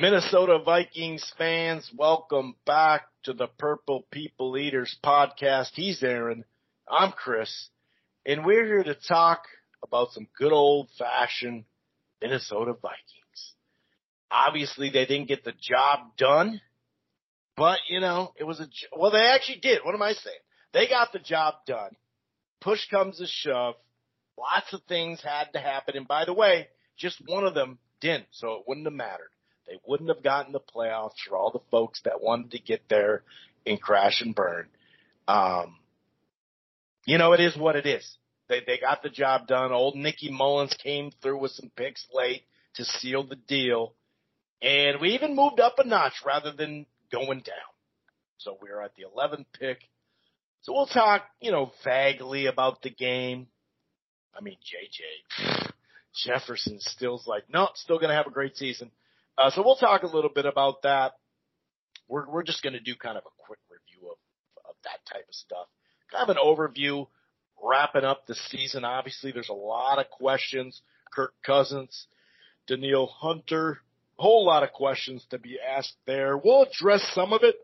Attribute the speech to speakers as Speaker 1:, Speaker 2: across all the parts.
Speaker 1: Minnesota Vikings fans, welcome back to the Purple People Eaters podcast. He's Aaron. I'm Chris. And we're here to talk about some good old fashioned Minnesota Vikings. Obviously, they didn't get the job done, but you know, it was a, well, they actually did. What am I saying? They got the job done. Push comes to shove. Lots of things had to happen. And by the way, just one of them didn't, so it wouldn't have mattered. They wouldn't have gotten the playoffs for all the folks that wanted to get there and crash and burn. Um, you know, it is what it is. They they got the job done. Old Nicky Mullens came through with some picks late to seal the deal, and we even moved up a notch rather than going down. So we're at the 11th pick. So we'll talk, you know, vaguely about the game. I mean, JJ Jefferson still's like, no, still going to have a great season. Uh, so we'll talk a little bit about that. We're, we're just going to do kind of a quick review of, of that type of stuff. Kind of an overview, wrapping up the season. Obviously, there's a lot of questions. Kirk Cousins, Danielle Hunter, whole lot of questions to be asked there. We'll address some of it.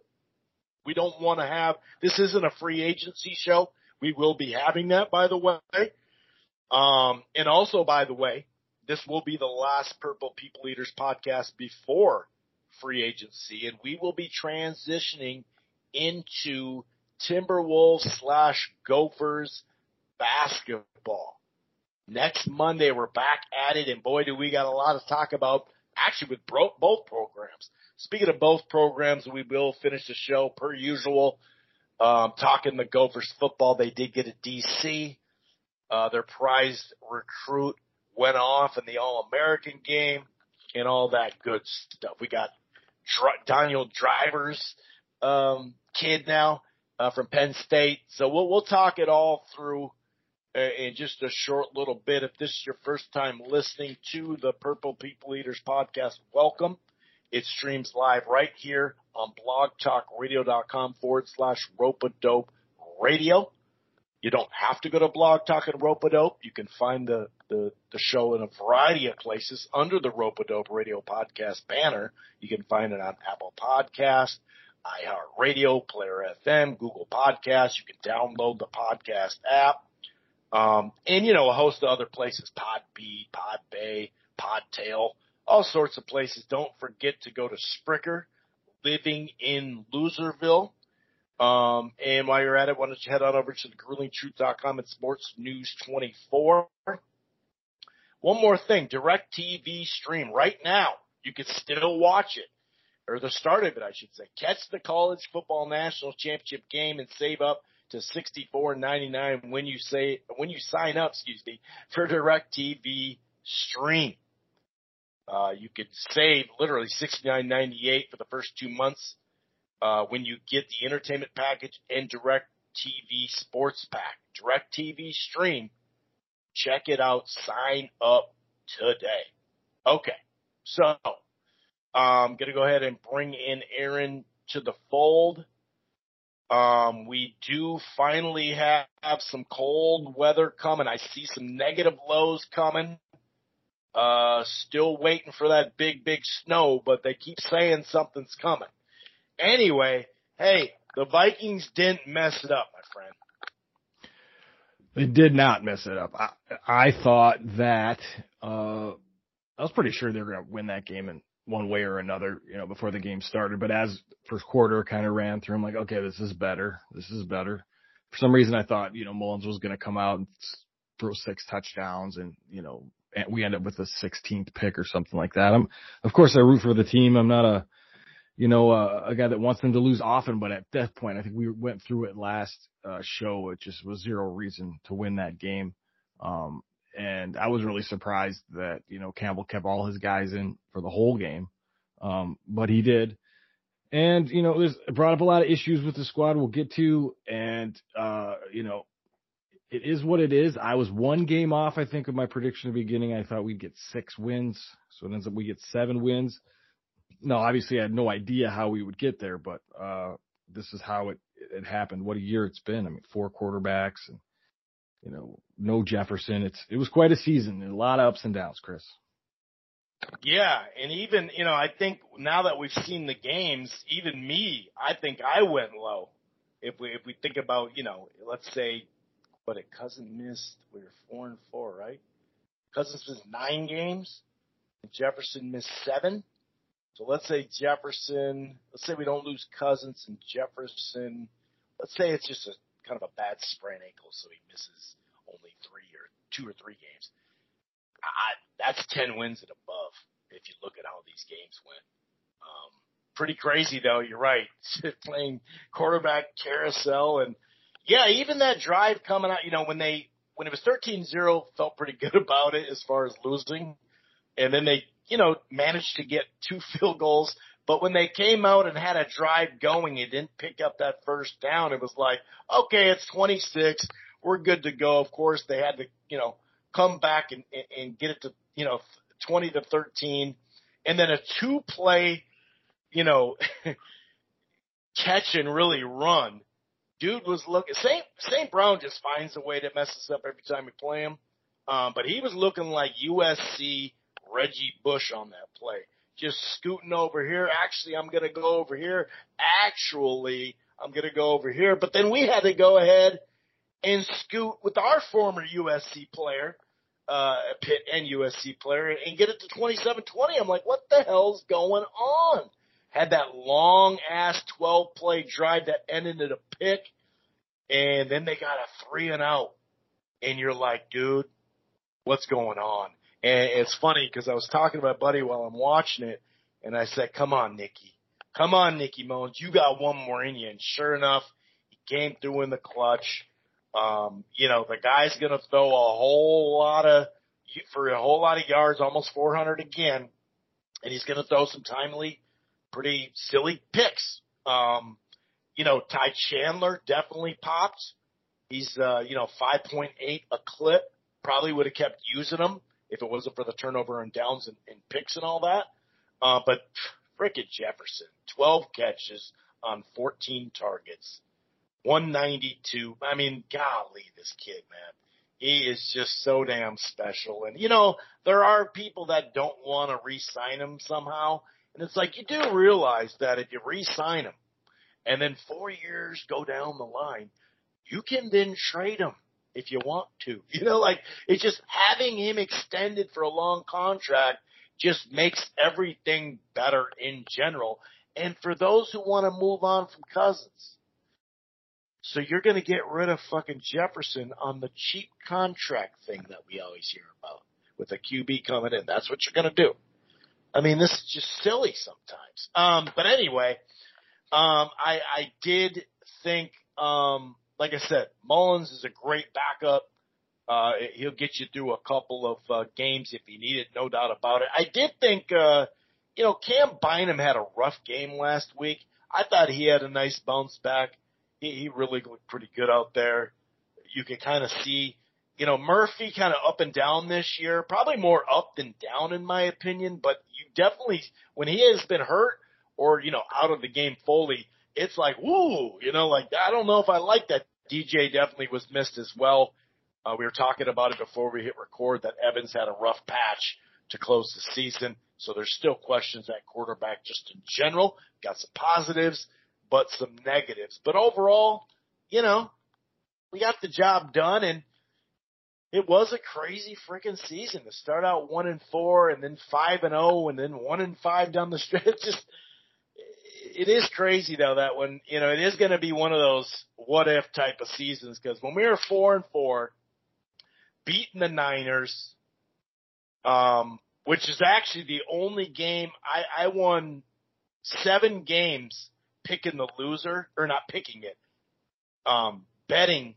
Speaker 1: We don't want to have, this isn't a free agency show. We will be having that, by the way. Um, and also, by the way, this will be the last Purple People Eaters podcast before free agency, and we will be transitioning into Timberwolves slash Gophers basketball. Next Monday, we're back at it, and boy, do we got a lot to talk about actually with bro- both programs. Speaking of both programs, we will finish the show per usual, um, talking the Gophers football. They did get a DC. Uh, their prized recruit went off in the All American game and all that good stuff. We got Dr- Daniel Driver's um, kid now uh, from Penn State, so we'll we'll talk it all through uh, in just a short little bit. If this is your first time listening to the Purple People Eaters podcast, welcome. It streams live right here on blogtalkradio.com forward slash ropadope radio. You don't have to go to Blog Talk and Rope Dope. You can find the, the, the show in a variety of places under the Rope a Dope Radio Podcast banner. You can find it on Apple Podcast, iHeartRadio, Player FM, Google Podcasts. You can download the podcast app. Um, and you know, a host of other places, Podbean, Podbay, Podtail, all sorts of places. Don't forget to go to Spreaker, living in Loserville. Um, and while you're at it, why don't you head on over to the gruelingtruth.com and Sports News 24. One more thing, direct TV stream right now. You can still watch it or the start of it, I should say. Catch the college football national championship game and save up to sixty four ninety nine when you say when you sign up, excuse me, for direct TV stream. Uh, you could save literally sixty nine ninety eight for the first two months uh, when you get the entertainment package and direct TV sports pack. Direct TV stream. Check it out. Sign up today. Okay. So, I'm um, going to go ahead and bring in Aaron to the fold. Um, we do finally have, have some cold weather coming. I see some negative lows coming. Uh, still waiting for that big, big snow, but they keep saying something's coming. Anyway, hey, the Vikings didn't mess it up, my friend.
Speaker 2: They did not mess it up. I, I thought that, uh, I was pretty sure they were going to win that game in one way or another, you know, before the game started. But as first quarter kind of ran through, I'm like, okay, this is better. This is better. For some reason, I thought, you know, Mullens was going to come out and throw six touchdowns and, you know, we end up with a 16th pick or something like that. I'm, of course, I root for the team. I'm not a, you know, uh, a guy that wants them to lose often, but at that point, I think we went through it last uh, show. It just was zero reason to win that game. Um, and I was really surprised that, you know, Campbell kept all his guys in for the whole game. Um, but he did. And, you know, it brought up a lot of issues with the squad we'll get to. And, uh, you know, it is what it is. I was one game off, I think, of my prediction at the beginning. I thought we'd get six wins. So it ends up we get seven wins no, obviously I had no idea how we would get there, but uh, this is how it it happened. What a year it's been. I mean, four quarterbacks and you know, no Jefferson. It's it was quite a season a lot of ups and downs, Chris.
Speaker 1: Yeah, and even you know, I think now that we've seen the games, even me, I think I went low. If we if we think about you know, let's say what a cousin missed, we were four and four, right? Cousins missed nine games, Jefferson missed seven. So let's say Jefferson, let's say we don't lose Cousins and Jefferson. Let's say it's just a kind of a bad sprain ankle, so he misses only three or two or three games. I, that's 10 wins and above if you look at how these games went. Um, pretty crazy though. You're right. Playing quarterback carousel and yeah, even that drive coming out, you know, when they, when it was 13-0, felt pretty good about it as far as losing. And then they, you know, managed to get two field goals. But when they came out and had a drive going, it didn't pick up that first down. It was like, okay, it's 26. We're good to go. Of course, they had to, you know, come back and, and get it to, you know, 20 to 13. And then a two play, you know, catch and really run. Dude was looking, St. St. Brown just finds a way to mess us up every time we play him. Um, but he was looking like USC Reggie Bush on that play. Just scooting over here. Actually, I'm going to go over here. Actually, I'm going to go over here. But then we had to go ahead and scoot with our former USC player, uh, Pitt and USC player and get it to 27-20. I'm like, what the hell's going on? Had that long ass 12 play drive that ended in a pick and then they got a three and out and you're like, dude, what's going on? And it's funny because I was talking to my buddy while I'm watching it and I said, come on, Nikki. Come on, Nicky Mullens. You got one more in you. And sure enough, he came through in the clutch um, you know, the guy's to throw a whole lot of, for a whole lot of yards, almost 400 again, and he's to throw some timely, pretty silly picks. Um, you know, Ty Chandler definitely popped. He's, uh, you know, 5.8 a clip. Probably would have kept using him if it wasn't for the turnover and downs and, and picks and all that. Uh, but frickin' Jefferson, 12 catches on 14 targets. 192. I mean, golly, this kid, man. He is just so damn special. And, you know, there are people that don't want to re-sign him somehow. And it's like, you do realize that if you re-sign him and then four years go down the line, you can then trade him if you want to. You know, like, it's just having him extended for a long contract just makes everything better in general. And for those who want to move on from Cousins, so you're going to get rid of fucking Jefferson on the cheap contract thing that we always hear about with a QB coming in. That's what you're going to do. I mean, this is just silly sometimes. Um, but anyway, um, I, I did think, um, like I said, Mullens is a great backup. Uh, he'll get you through a couple of uh, games if you need it, no doubt about it. I did think, uh, you know, Cam Bynum had a rough game last week. I thought he had a nice bounce back he, he really looked pretty good out there. You can kind of see, you know, Murphy kind of up and down this year, probably more up than down in my opinion, but you definitely, when he has been hurt or, you know, out of the game fully, it's like, woo, you know, like, I don't know if I like that. DJ definitely was missed as well. Uh, we were talking about it before we hit record that Evans had a rough patch to close the season. So there's still questions at quarterback just in general. Got some positives but some negatives. But overall, you know, we got the job done and it was a crazy freaking season to start out one and four and then five and oh and then one and five down the stretch. Just, it is crazy though that one, you know, it is going to be one of those what if type of seasons because when we were four and four, beating the Niners, um, which is actually the only game I, I won seven games picking the loser or not picking it, um, betting,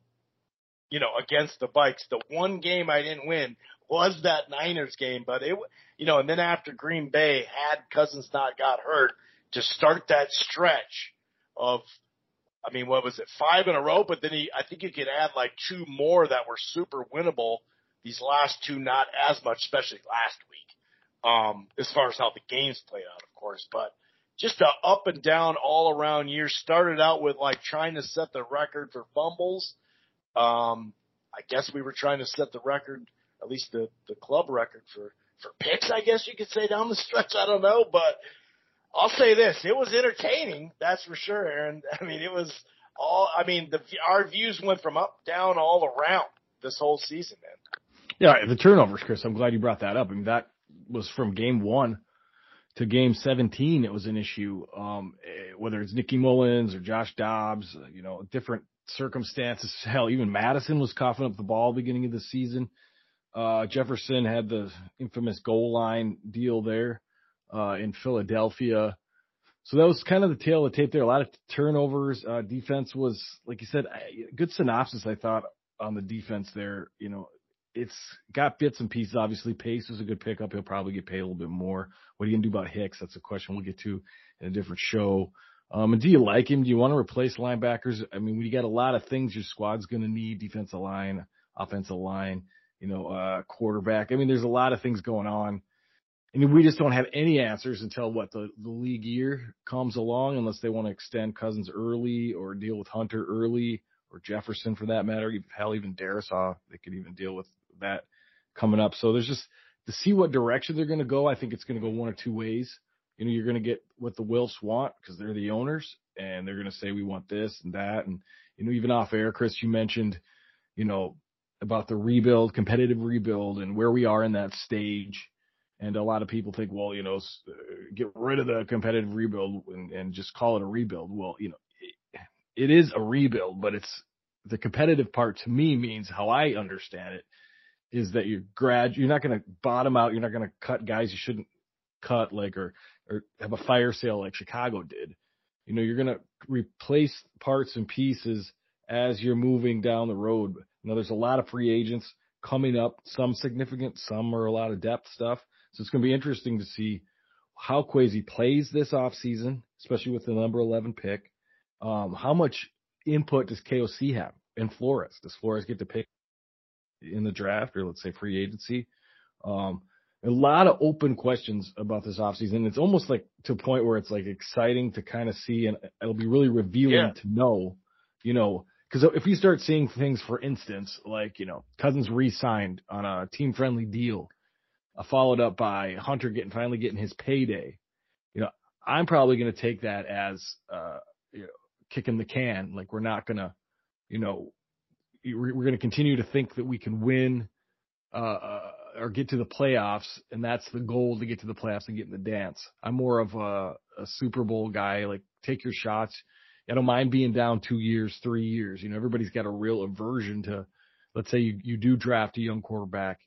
Speaker 1: you know, against the Vikes. The one game I didn't win was that Niners game, but it, you know, and then after Green Bay had Cousins not got hurt to start that stretch of, I mean, what was it, five in a row? But then he, I think you could add like two more that were super winnable. These last two, not as much, especially last week. Um, as far as how the games played out, of course, but just a up and down all around year. Started out with like trying to set the record for fumbles. Um, I guess we were trying to set the record, at least the, the club record for for picks, I guess you could say down the stretch. I don't know, but I'll say this: it was entertaining, that's for sure, Aaron. I mean, it was all. I mean, the our views went from up, down, all around this whole season, man.
Speaker 2: Yeah, the turnovers, Chris. I'm glad you brought that up. I mean, that was from game one to game 17. It was an issue. Um, eh, whether it's Nicky Mullens or Josh Dobbs, uh, you know, different circumstances. Hell, even Mattison was coughing up the ball beginning of the season. Uh, Jefferson had the infamous goal line deal there, uh, in Philadelphia. So that was kind of the tail of the tape there. A lot of turnovers. Uh, defense was, like you said, good synopsis, I thought, on the defense there. You know, it's got bits and pieces. Obviously, Pace was a good pickup. He'll probably get paid a little bit more. What are you gonna do about Hicks? That's a question we'll get to in a different show. Um, and do you like him? Do you want to replace linebackers? I mean, we got a lot of things your squad's gonna need: defensive line, offensive line, you know, uh, quarterback. I mean, there's a lot of things going on. And we just don't have any answers until what the, the league year comes along, unless they want to extend Cousins early or deal with Hunter early or Jefferson for that matter. Hell, even Darrisaw, they could even deal with that coming up. So there's just to see what direction they're going to go. I think it's going to go one or two ways. You know, you're going to get what the Wilfs want because they're the owners and they're going to say, we want this and that. And, you know, even off air, Chris, you mentioned, you know, about the rebuild, competitive rebuild and where we are in that stage. And a lot of people think, well, you know, uh, get rid of the competitive rebuild and, and just call it a rebuild. Well, you know, it, it is a rebuild, but it's the competitive part to me means how I understand it is that you're grad, you're not going to bottom out. You're not going to cut guys you shouldn't cut like, or, or have a fire sale like Chicago did. You know, you're going to replace parts and pieces as you're moving down the road. You know, there's a lot of free agents coming up, some significant, some are a lot of depth stuff. So it's going to be interesting to see how Kwesi plays this offseason, especially with the number 11 pick. Um, how much input does KOC have in Flores? Does Flores get to pick in the draft or let's say free agency. Um, a lot of open questions about this offseason. It's almost like to a point where it's like exciting to kind of see and it'll be really revealing yeah. to know, you know, because if you start seeing things, for instance, like, you know, Cousins re-signed on a team friendly deal, followed up by Hunter getting finally getting his payday, you know, I'm probably going to take that as, uh, you know, kicking the can. Like we're not going to, you know, we're, we're going to continue to think that we can win uh, uh, or get to the playoffs, and that's the goal to get to the playoffs and get in the dance. I'm more of a, a Super Bowl guy. Like take your shots. I don't mind being down two years, three years. You know, everybody's got a real aversion to. Let's say you you do draft a young quarterback.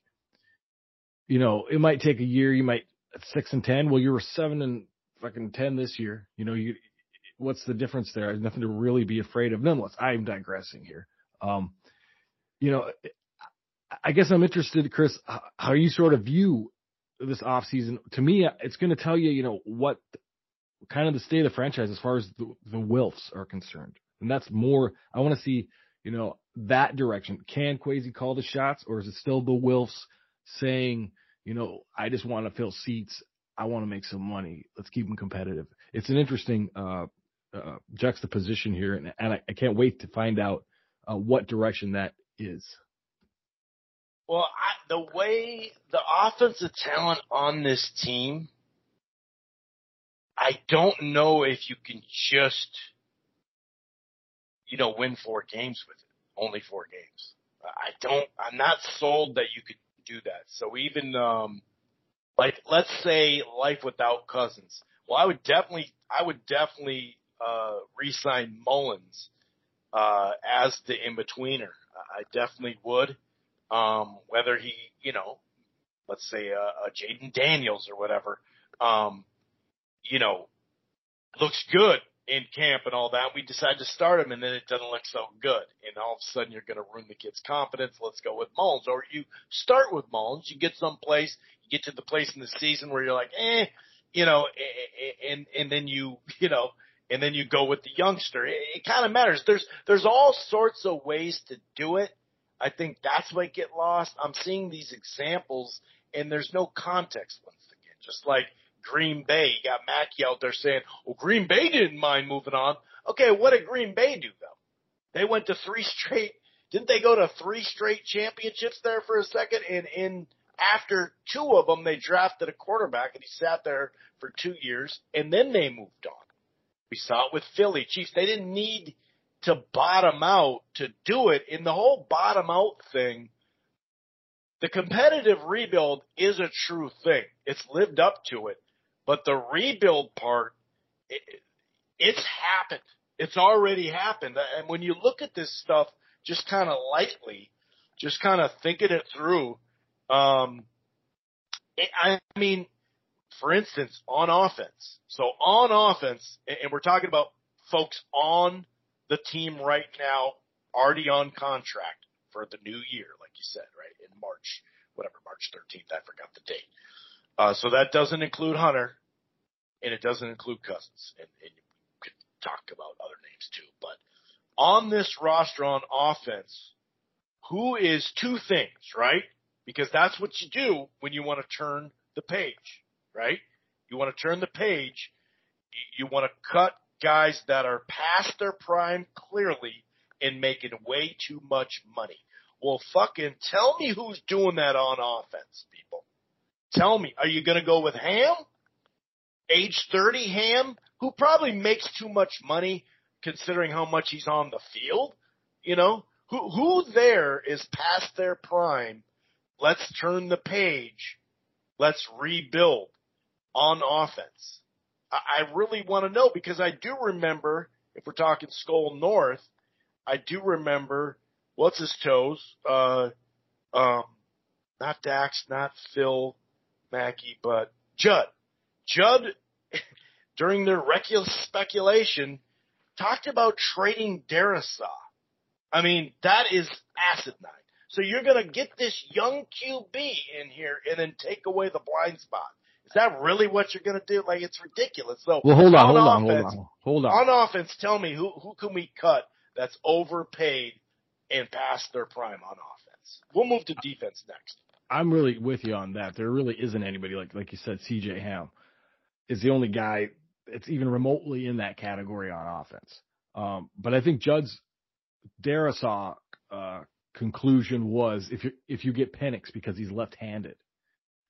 Speaker 2: You know, it might take a year. You might six and ten. Well, you were seven and fucking ten this year. You know, you what's the difference there? There's nothing to really be afraid of. Nonetheless, I'm digressing here. Um, you know, I guess I'm interested, Chris, how you sort of view this offseason. To me, it's going to tell you, you know, what kind of the state of the franchise as far as the, the Wilfs are concerned. And that's more, I want to see, you know, that direction. Can Kwesi call the shots or is it still the Wilfs saying, you know, I just want to fill seats. I want to make some money. Let's keep them competitive. It's an interesting, uh, uh, juxtaposition here, and, and I, I, can't wait to find out uh, what direction that is?
Speaker 1: Well, I, the way the offensive talent on this team, I don't know if you can just, you know, win four games with it. Only four games. I don't. I'm not sold that you could do that. So even um, like let's say life without Cousins. Well, I would definitely, I would definitely uh, re-sign Mullens uh, as the in betweener. I definitely would. Um, whether he, you know, let's say uh, a Jayden Daniels or whatever, um, you know, looks good in camp and all that. We decide to start him and then it doesn't look so good. And all of a sudden you're going to ruin the kid's confidence. Let's go with Mullens. Or you start with Mullens. You get someplace, you get to the place in the season where you're like, eh, you know, and, and then you, you know, and then you go with the youngster. It, it kind of matters. There's there's all sorts of ways to do it. I think that's what get lost. I'm seeing these examples and there's no context once again. Just like Green Bay, you got Mackey out there saying, "Well, Green Bay didn't mind moving on." Okay, what did Green Bay do though? They went to three straight. Didn't they go to three straight championships there for a second? And in after two of them, they drafted a quarterback and he sat there for two years and then they moved on. We saw it with Philly Chiefs. They didn't need to bottom out to do it. In the whole bottom out thing, the competitive rebuild is a true thing. It's lived up to it, but the rebuild part, it, it's happened. It's already happened. And when you look at this stuff just kind of lightly, just kind of thinking it through, um, I mean, for instance, on offense. So on offense, and we're talking about folks on the team right now, already on contract for the new year, like you said, right? In March, whatever, March 13th. I forgot the date. Uh, so that doesn't include Hunter and it doesn't include Cousins. And, and you could talk about other names too. But on this roster on offense, who is two things, right? Because that's what you do when you want to turn the page, right? You want to turn the page. You want to cut guys that are past their prime clearly and making way too much money. Well, fucking tell me who's doing that on offense, people. Tell me, are you going to go with Ham? Age 30 Ham, who probably makes too much money considering how much he's on the field? You know, who, who there is past their prime? Let's turn the page. Let's rebuild on offense. I I really want to know because I do remember, if we're talking Skor North, I do remember what's his toes, uh, um, not Dax, not Phil Mackey, but Judd. Judd, during their reckless speculation, talked about trading Darrisaw. I mean, that is asinine. So you're going to get this young QB in here and then take away the blind spot. Is that really what you're going to do? Like, it's ridiculous. So,
Speaker 2: well, hold on, on hold offense, on, hold on,
Speaker 1: hold on. On offense, tell me who who can we cut that's overpaid and past their prime on offense? We'll move to defense next.
Speaker 2: I'm really with you on that. There really isn't anybody like like you said. C.J. Ham is the only guy that's even remotely in that category on offense. Um, but I think Judd's Darrisaw uh, conclusion was if you if you get Penix because he's left-handed,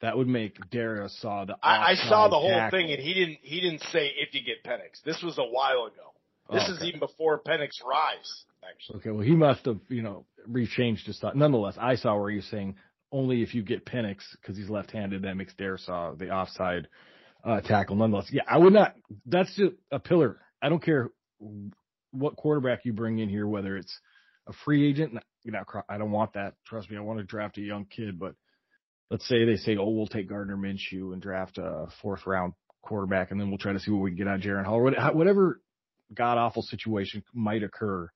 Speaker 2: that would make Darrisaw the.
Speaker 1: I, I saw the whole tackle. thing, and he didn't. He didn't say if you get Penix. This was a while ago. This okay. is even before Penix rise. Actually.
Speaker 2: Okay, well he must have you know rechanged his thought. Nonetheless, I saw where you're saying only if you get Penix because he's left-handed that makes Darrisaw the offside uh, tackle. Nonetheless, yeah, I would not. That's just a pillar. I don't care what quarterback you bring in here, whether it's a free agent. You know, I don't want that. Trust me, I want to draft a young kid, but let's say they say, oh, we'll take Gardner Minshew and draft a fourth round quarterback, and then we'll try to see what we can get on Jaren Hall. Whatever god awful situation might occur,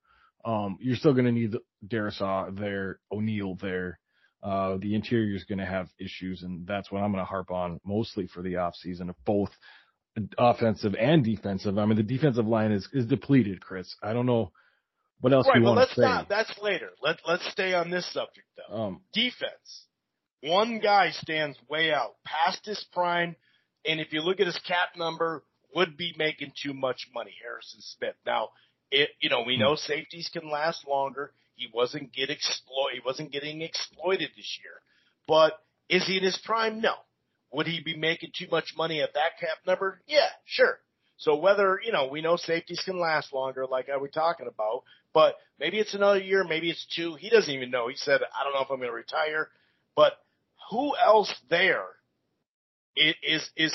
Speaker 2: um, you're still going to need Darrisaw there, O'Neill there. Uh, the interior is going to have issues, and that's what I'm going to harp on mostly for the offseason of both offensive and defensive. I mean, the defensive line is, is depleted, Chris. I don't know what else
Speaker 1: right,
Speaker 2: you want
Speaker 1: to
Speaker 2: say.
Speaker 1: Not, that's later. Let, let's stay on this subject though. Um, Defense. One guy stands way out past his prime, and if you look at his cap number, would be making too much money. Harrison Smith. Now, it, you know, we hmm. know safeties can last longer. He wasn't get exploit. He wasn't getting exploited this year. But is he in his prime? No. Would he be making too much money at that cap number? Yeah, sure. So whether, you know, we know safeties can last longer, like I was talking about, but maybe it's another year, maybe it's two. He doesn't even know. He said, I don't know if I'm going to retire, but who else there is, is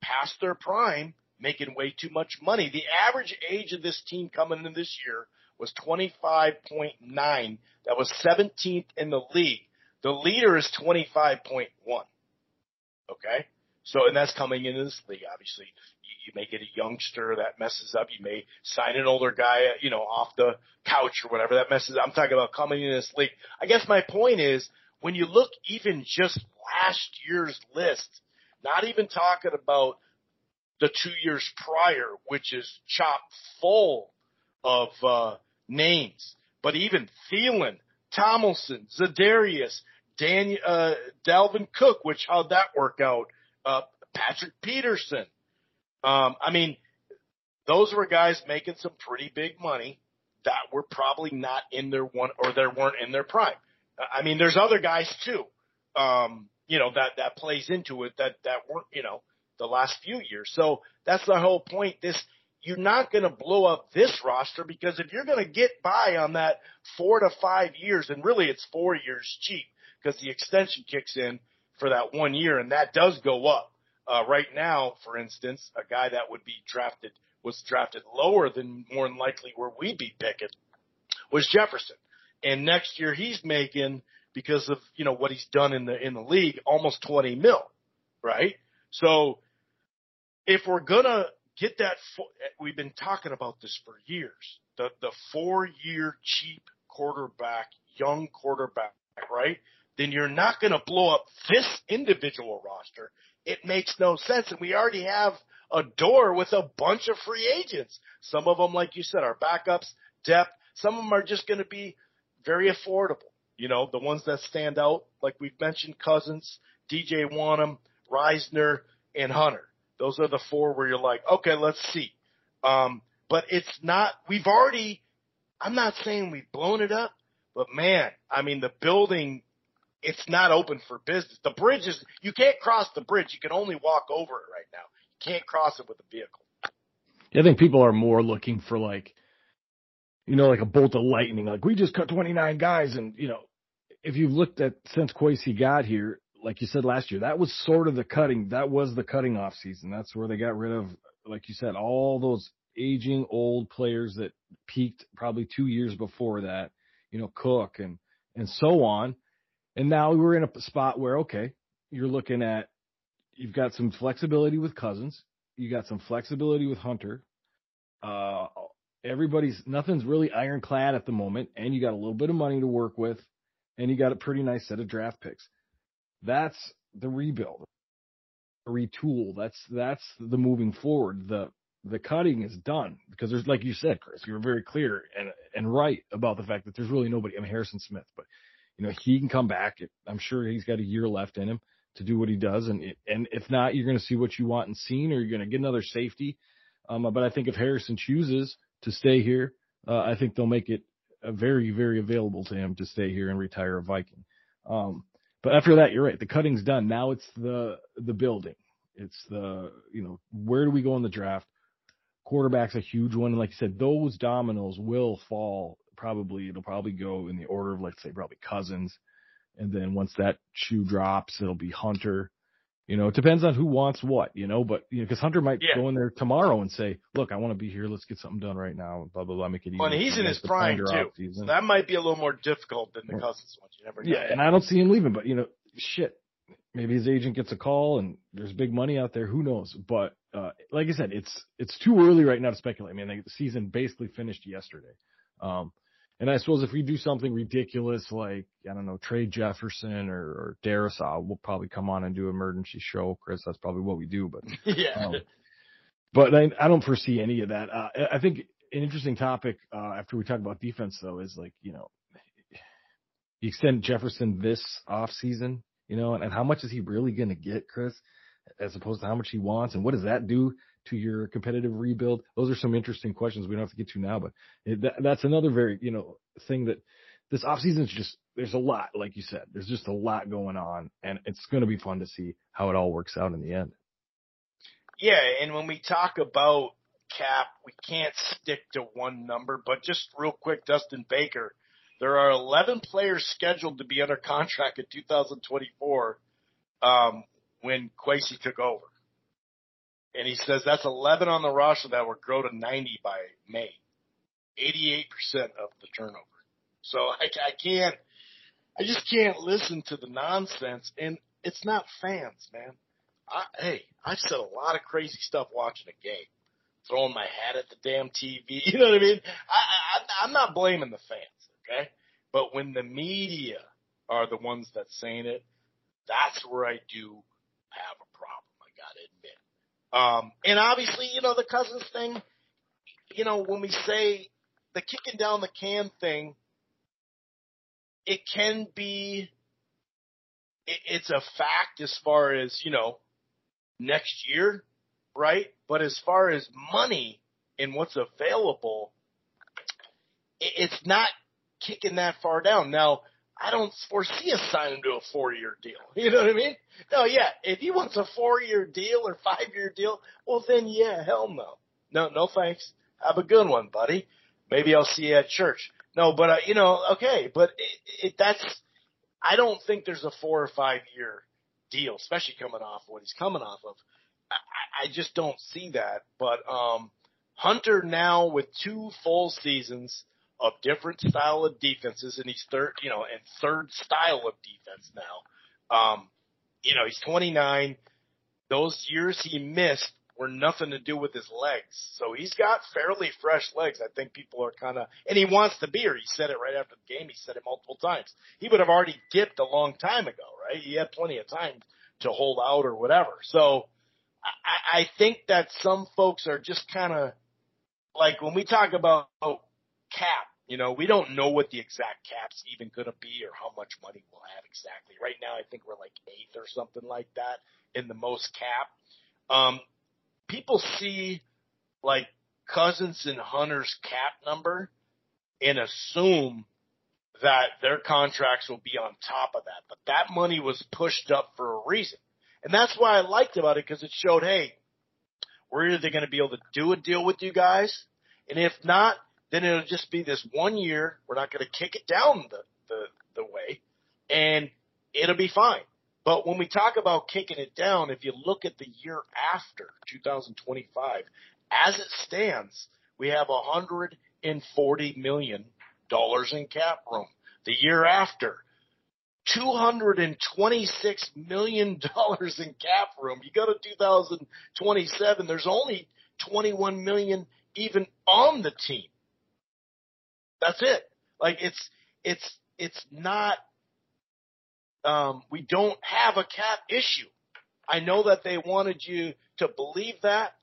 Speaker 1: past their prime making way too much money? The average age of this team coming in this year was 25.9. That was 17th in the league. The leader is 25.1. Okay. So, and that's coming into this league, obviously. You, you may get a youngster that messes up. You may sign an older guy, you know, off the couch or whatever that messes up. I'm talking about coming in this league. I guess my point is when you look even just last year's list, not even talking about the two years prior, which is chock full of, uh, names, but even Thielen, Tomlinson, Za'Darius, Dan, uh, Dalvin Cook, which how'd that work out? Uh, Patrick Peterson. Um, I mean, those were guys making some pretty big money that were probably not in their one or they weren't in their prime. I mean, there's other guys too. Um, you know, that, that plays into it that, that weren't, you know, the last few years. So that's the whole point. This, you're not going to blow up this roster because if you're going to get by on that four to five years, and really it's four years cheap because the extension kicks in for that one year and that does go up. Uh, right now, for instance, a guy that would be drafted was drafted lower than more than likely where we'd be picking was Jefferson. And next year he's making because of, you know, what he's done in the, in the league, almost 20 mil, right? So if we're gonna get that, eh, we've been talking about this for years, the, the four year cheap quarterback, young quarterback, right? Then you're not going to blow up this individual roster. It makes no sense. And we already have a door with a bunch of free agents. Some of them, like you said, are backups, depth. Some of them are just going to be very affordable. You know, the ones that stand out, like we've mentioned, Cousins, DJ Wonnum, Reisner, and Hunter. Those are the four where you're like, okay, let's see. Um, but it's not, we've already, I'm not saying we've blown it up, but man, I mean, the building, it's not open for business. The bridge is, you can't cross the bridge. You can only walk over it right now. You can't cross it with a vehicle.
Speaker 2: I think people are more looking for like, you know, like a bolt of lightning. Like we just cut 29 guys and, you know, if you've looked at since Kwesi got here, like you said last year, that was sort of the cutting. That was the cutting off season. That's where they got rid of, like you said, all those aging old players that peaked probably two years before that. You know, Cook and and so on. And now we're in a spot where okay, you're looking at you've got some flexibility with Cousins, you got some flexibility with Hunter. Uh, everybody's nothing's really ironclad at the moment, and you got a little bit of money to work with, and you got a pretty nice set of draft picks. That's the rebuild, retool. That's that's the moving forward. The the cutting is done because there's like you said, Chris, you were very clear and and right about the fact that there's really nobody. I mean Harrison Smith, but you know he can come back. I'm sure he's got a year left in him to do what he does, and and if not, you're going to see what you want and seen, or you're going to get another safety. Um, but I think if Harrison chooses to stay here, uh, I think they'll make it very very available to him to stay here and retire a Viking. Um, but after that, you're right. The cutting's done. Now it's the the building. It's the you know where do we go in the draft? Quarterback's a huge one, like you said, those dominoes will fall. Probably it'll probably go in the order of let's say probably Cousins, and then once that shoe drops, it'll be Hunter, you know, it depends on who wants what, you know, but you know, because Hunter might yeah. go in there tomorrow and say, "Look, I want to be here. Let's get something done right now." Blah blah blah. Make it easy.
Speaker 1: Well, and he's in his prime too. So that might be a little more difficult than the. Cousins one. You never know.
Speaker 2: Yeah, and I don't see him leaving, but you know, shit. Maybe his agent gets a call and there's big money out there. Who knows? But uh, like I said, it's it's too early right now to speculate. I mean, the season basically finished yesterday. Um, and I suppose if we do something ridiculous like, I don't know, trade Jefferson or, or Darrisaw, we'll probably come on and do an emergency show, Chris. That's probably what we do, but,
Speaker 1: yeah. Um,
Speaker 2: but I, I don't foresee any of that. Uh, I think an interesting topic, uh, after we talk about defense though, is like, you know, you extend Jefferson this off season, you know, and, and how much is he really going to get, Chris, as opposed to how much he wants? And what does that do to your competitive rebuild? Those are some interesting questions we don't have to get to now, but it, that, that's another very, you know, thing that this offseason is just, there's a lot, like you said, there's just a lot going on and it's going to be fun to see how it all works out in the end.
Speaker 1: Yeah. And when we talk about cap, we can't stick to one number, but just real quick, Dustin Baker, there are 11 players scheduled to be under contract in 2024, um, when Kwesi took over and he says that's 11 on the roster that will grow to 90 by May. 88% of the turnover. So I, I can't, I just can't listen to the nonsense. And it's not fans, man. I, hey, I've said a lot of crazy stuff watching a game, throwing my hat at the damn TV. You know what I mean? I, I, I'm not blaming the fans, okay? But when the media are the ones that's saying it, that's where I do have a problem. I gotta admit. Um, and obviously, you know, the Cousins thing, you know, when we say the kicking down the can thing, it can be, it, it's a fact as far as, you know, next year, right? But as far as money and what's available, it, it's not kicking that far down. Now, I don't foresee us signing to a four year deal. You know what I mean? No, yeah. If he wants a four year deal or five year deal, well then yeah, hell no. No, no thanks. Have a good one, buddy. Maybe I'll see you at church. No, but uh, you know, okay, but it, it, that's. I don't think there's a four or five year deal, especially coming off what he's coming off of. I, I just don't see that. But um, Hunter now with two full seasons of different style of defenses, and he's third, you know, and third style of defense now. Um, you know, he's 29. Those years he missed were nothing to do with his legs. So he's got fairly fresh legs. I think people are kind of, and he wants to be here. He said it right after the game. He said it multiple times. He would have already dipped a long time ago, right? He had plenty of time to hold out or whatever. So I, I think that some folks are just kind of like when we talk about cap, you know, we don't know what the exact cap's even going to be or how much money we'll have exactly. Right now, I think we're like eighth or something like that in the most cap. Um, people see like Cousins and Hunter's cap number and assume that their contracts will be on top of that. But that money was pushed up for a reason. And that's why I liked about it because it showed, hey, we're either going to be able to do a deal with you guys. And if not, then it'll just be this one year. We're not going to kick it down the, the, the way and it'll be fine. But when we talk about kicking it down, if you look at the year after 2025, as it stands, we have 140 million dollars in cap room. The year after, 226 million dollars in cap room. You go to 2027, there's only 21 million even on the team. That's it. Like it's it's it's not um, we don't have a cap issue. I know that they wanted you to believe that,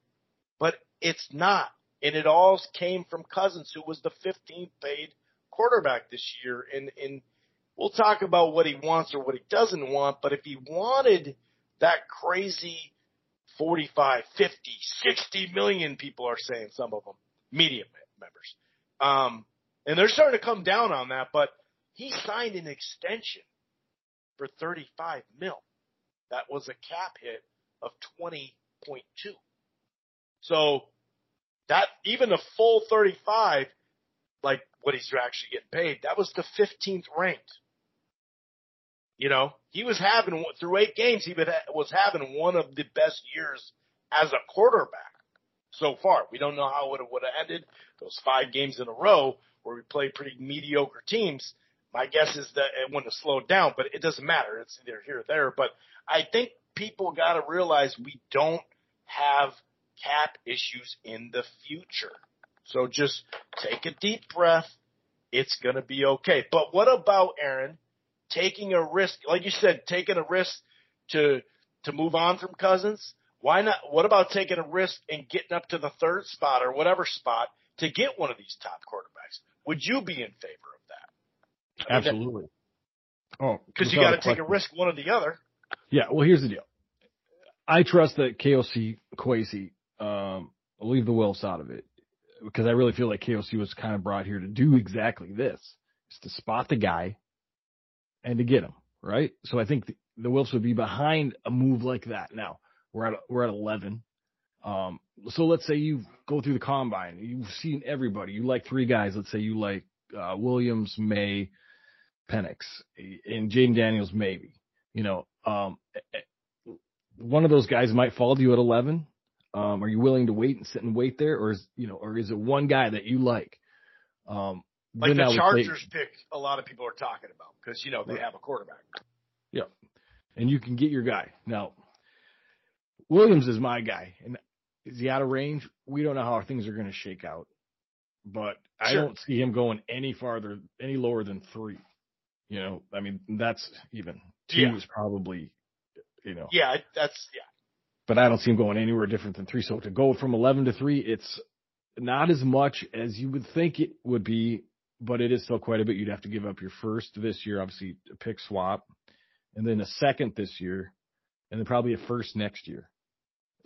Speaker 1: but it's not. And it all came from Cousins, who was the 15th paid quarterback this year. And, and we'll talk about what he wants or what he doesn't want, but if he wanted that crazy 45, 50, 60 million people are saying some of them, media members. Um, and they're starting to come down on that, but he signed an extension for 35 mil. That was a cap hit of 20.2. So that even a full 35, like what he's actually getting paid, that was the 15th ranked. You know, he was having through eight games, he was having one of the best years as a quarterback so far. We don't know how it would have ended those five games in a row where we play pretty mediocre teams. My guess is that it wouldn't have slowed down, but it doesn't matter. It's either here or there. But I think people got to realize we don't have cap issues in the future. So just take a deep breath. It's going to be okay. But what about Aaron taking a risk? Like you said, taking a risk to to move on from Cousins. Why not? What about taking a risk and getting up to the third spot or whatever spot to get one of these top quarterbacks? Would you be in favor of That,
Speaker 2: Absolutely.
Speaker 1: oh, because you got to take a risk, one or the other.
Speaker 2: Yeah. Well, here's the deal. I trust that KOC Kwesi um, will leave the Wilfs out of it because I really feel like KOC was kind of brought here to do exactly this: is to spot the guy and to get him right. So I think the, the Wilfs would be behind a move like that. Now we're at we're at 11. Um, so let's say you go through the combine, you've seen everybody. You like three guys. Let's say you like uh, Williams, Maye, Penix, and Jayden Daniels maybe. You know, um, one of those guys might fall to you at 11. Um, are you willing to wait and sit and wait there, or is you know, or is it one guy that you like?
Speaker 1: Um, like the Chargers pick, a lot of people are talking about because you know they right. have a quarterback.
Speaker 2: Yeah, and you can get your guy now. Williams is my guy, and is he out of range? We don't know how things are going to shake out, but sure. I don't see him going any farther, any lower than three. You know, I mean, that's even two yeah. is probably, you know.
Speaker 1: Yeah, that's yeah.
Speaker 2: But I don't see him going anywhere different than three. So to go from eleven to three, it's not as much as you would think it would be, but it is still quite a bit. You'd have to give up your first this year, obviously a pick swap, and then a second this year, and then probably a first next year.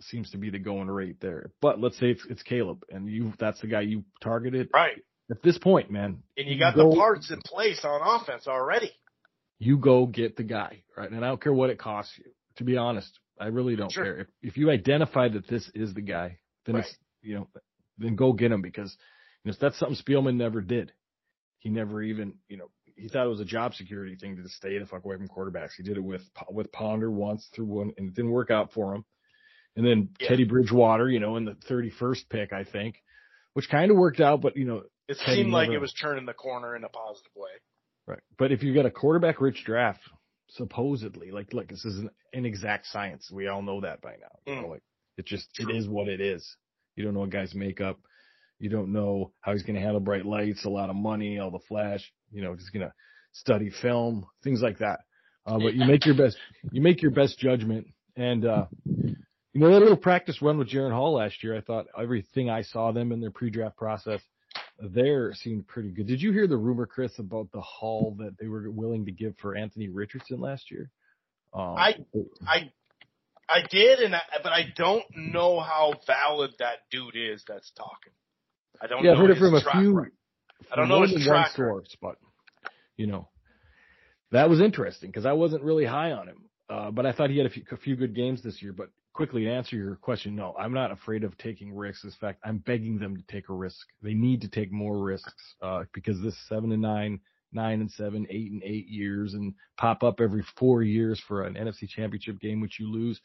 Speaker 2: Seems to be the going rate there. But let's say it's it's Caleb, and you that's the guy you targeted.
Speaker 1: Right
Speaker 2: at this point, man.
Speaker 1: And you got go, the parts in place on offense already.
Speaker 2: you go get the guy, right? And I don't care what it costs you. To be honest, I really don't
Speaker 1: Sure.
Speaker 2: care. If if you identify that this is the guy, then
Speaker 1: Right.
Speaker 2: it's you know, then go get him because you know that's something Spielman never did. He never even you know he thought it was a job security thing to stay the fuck away from quarterbacks. He did it with with Ponder once through one, and it didn't work out for him. And then
Speaker 1: Yeah.
Speaker 2: Teddy Bridgewater, you know, in the 31st pick, I think, which kind of worked out, but you know,
Speaker 1: It
Speaker 2: Teddy
Speaker 1: seemed like it was turning the corner in a positive way.
Speaker 2: Right. But if you got a quarterback rich draft, supposedly, like, look, this is an inexact science. We all know that by now. You know,
Speaker 1: Mm.
Speaker 2: like it just,
Speaker 1: True.
Speaker 2: it is what it is. You don't know a guy's makeup. You don't know how he's going to handle bright lights, a lot of money, all the flash, you know, he's going to study film, things like that. Uh, but you make your best, you make your best judgment. And, uh, you know, that little practice run with Jaren Hall last year, I thought everything I saw them in their pre-draft process there seemed pretty good. Did you hear the rumor, Chris, about the haul that they were willing to give for Anthony Richardson last year? Um,
Speaker 1: I I I did, and I, but I don't know how valid that dude is that's talking. I don't.
Speaker 2: yeah,
Speaker 1: know
Speaker 2: I've heard it from a few.
Speaker 1: record. I don't know his track
Speaker 2: source, but you know, that was interesting because I wasn't really high on him. Uh, but I thought he had a few, a few good games this year. But quickly to answer your question, no, I'm not afraid of taking risks. In fact, I'm begging them to take a risk. They need to take more risks uh, because this seven and nine, nine and seven, eight and eight years, and pop up every four years for an NFC Championship game, which you lose.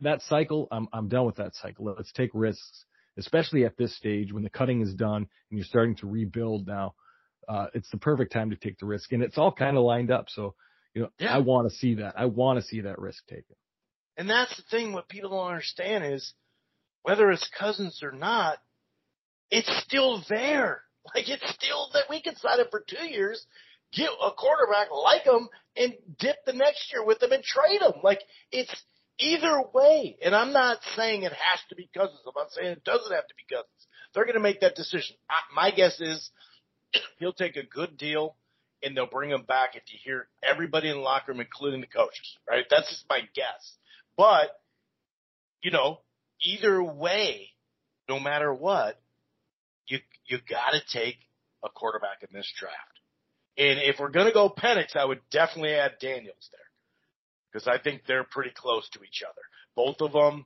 Speaker 2: That cycle, I'm I'm done with that cycle. Let's take risks, especially at this stage when the cutting is done and you're starting to rebuild now. Uh, it's the perfect time to take the risk, and it's all kind of lined up. So, you know,
Speaker 1: Yeah.
Speaker 2: I want to see that. I want to see that risk taken.
Speaker 1: And that's the thing. What people don't understand is whether it's Cousins or not, it's still there. Like it's still that we can sign him for two years, get a quarterback like him, and dip the next year with him and trade him. Like it's either way. And I'm not saying it has to be Cousins. I'm not saying it doesn't have to be Cousins. They're going to make that decision. I, my guess is he'll take a good deal and they'll bring him back if you hear everybody in the locker room, including the coaches, right? That's just my guess. But, you know, either way, no matter what, you, you gotta take a quarterback in this draft. And if we're gonna go Penix, I would definitely add Daniels there. Cause I think they're pretty close to each other. Both of them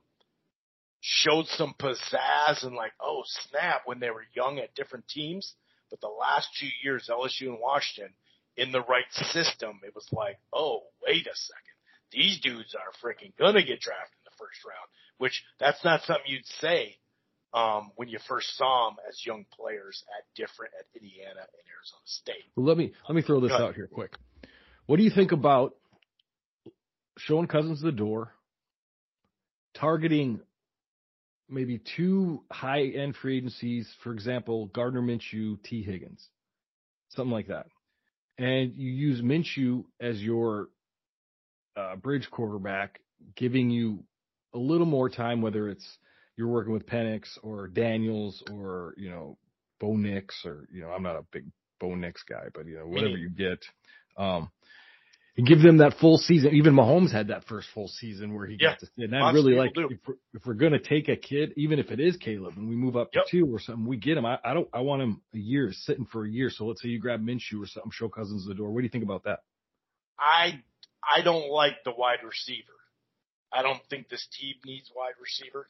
Speaker 1: showed some pizzazz and like, oh snap, when they were young at different teams. But the last two years, LSU and Washington, in the right system, it was like, oh, wait a second. These dudes are freaking gonna get drafted in the first round, which that's not something you'd say, um, when you first saw them as young players at different, at Indiana and Arizona State.
Speaker 2: Well, let me let me throw this out here quick. What do you think about showing Cousins the door, targeting maybe two high end free agencies, for example, Gardner Minshew, T. Higgins, something like that, and you use Minshew as your uh, bridge quarterback, giving you a little more time, whether it's you're working with Penix or Daniels or you know Bo Nix or you know I'm not a big Bo Nix guy, but you know whatever you get, um, give them that full season. Even Mahomes had that first full season where he
Speaker 1: Yeah,
Speaker 2: got to sit. And I really like if we're, if we're gonna take a kid, even if it is Caleb, and we move up
Speaker 1: Yep.
Speaker 2: to two or something, we get him. I, I don't. I want him a year sitting for a year. So let's say you grab Minshew or something, show Cousins the door. What do you think about that?
Speaker 1: I I don't like the wide receiver. I don't think this team needs wide receiver.